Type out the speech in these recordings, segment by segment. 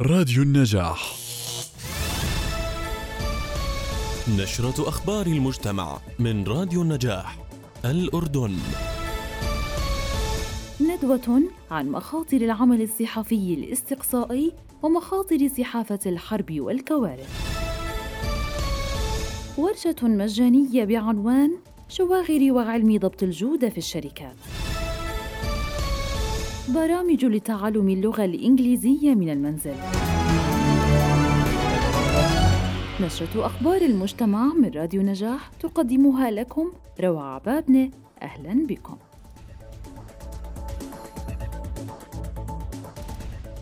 راديو النجاح نشرة أخبار المجتمع من راديو النجاح الأردن ندوة عن مخاطر العمل الصحفي الاستقصائي ومخاطر صحافة الحرب والكوارث. ورشة مجانية بعنوان شواغر وعلم ضبط الجودة في الشركات. برامج لتعلم اللغة الإنجليزية من المنزل. نشرة أخبار المجتمع من راديو نجاح تقدمها لكم روى عبابنة أهلا بكم.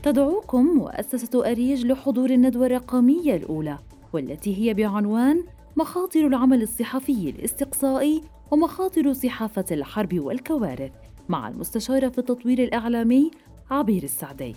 تدعوكم مؤسسة أريج لحضور الندوة الرقمية الأولى والتي هي بعنوان مخاطر العمل الصحفي الاستقصائي ومخاطر صحافة الحرب والكوارث مع المستشارة في التطوير الإعلامي عبير السعدي.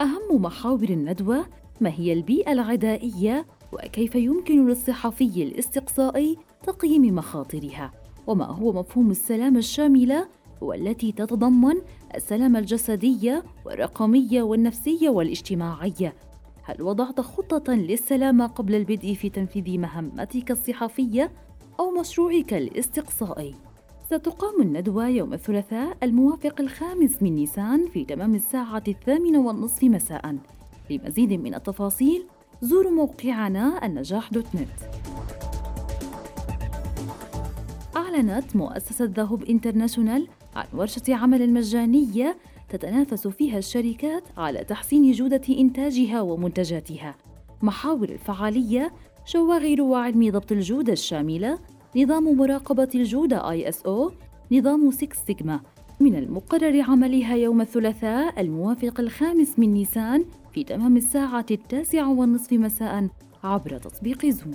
أهم محاور الندوة ما هي البيئة العدائية وكيف يمكن للصحفي الاستقصائي تقييم مخاطرها وما هو مفهوم السلامة الشاملة والتي تتضمن السلامة الجسدية والرقمية والنفسية والاجتماعية هل وضعت خطة للسلامة قبل البدء في تنفيذ مهمتك الصحفية أو مشروعك الاستقصائي؟ ستقام الندوة يوم الثلاثاء الموافق الخامس من نيسان في تمام الساعة الثامنة والنصف مساء لمزيد من التفاصيل زوروا موقعنا النجاح دوت نت أعلنت مؤسسة ذهب إنترناشونال عن ورشة عمل مجانية تتنافس فيها الشركات على تحسين جودة إنتاجها ومنتجاتها. محاور الفعالية شواغر وعلم ضبط الجودة الشاملة، نظام مراقبة الجودة ISO، نظام 6 سيجما. من المقرر عملها يوم الثلاثاء الموافق الخامس من نيسان في تمام الساعة التاسعة والنصف مساء عبر تطبيق زوم.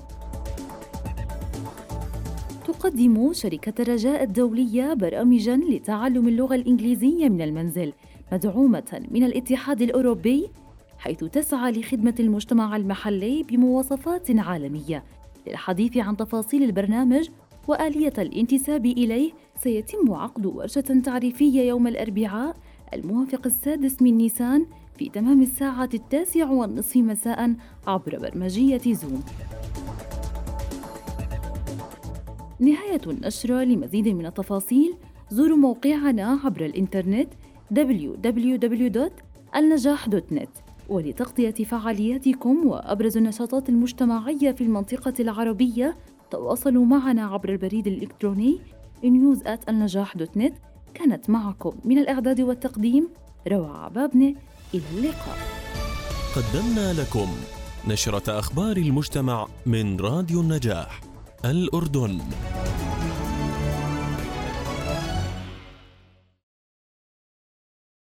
تقدم شركة الرجاء الدولية برامجا لتعلم اللغة الإنجليزية من المنزل مدعومة من الاتحاد الأوروبي حيث تسعى لخدمة المجتمع المحلي بمواصفات عالمية للحديث عن تفاصيل البرنامج وآلية الانتساب إليه سيتم عقد ورشة تعريفية يوم الأربعاء الموافق السادس من نيسان في تمام الساعة التاسعة والنصف مساء عبر برمجية زوم. نهاية النشرة لمزيد من التفاصيل زوروا موقعنا عبر الإنترنت www.النجاح.net ولتغطية فعالياتكم وأبرز النشاطات المجتمعية في المنطقة العربية تواصلوا معنا عبر البريد الإلكتروني news@النجاح.net كانت معكم من الإعداد والتقديم روى عبابنة إلى اللقاء. قدمنا لكم نشرة أخبار المجتمع من راديو النجاح الأردن.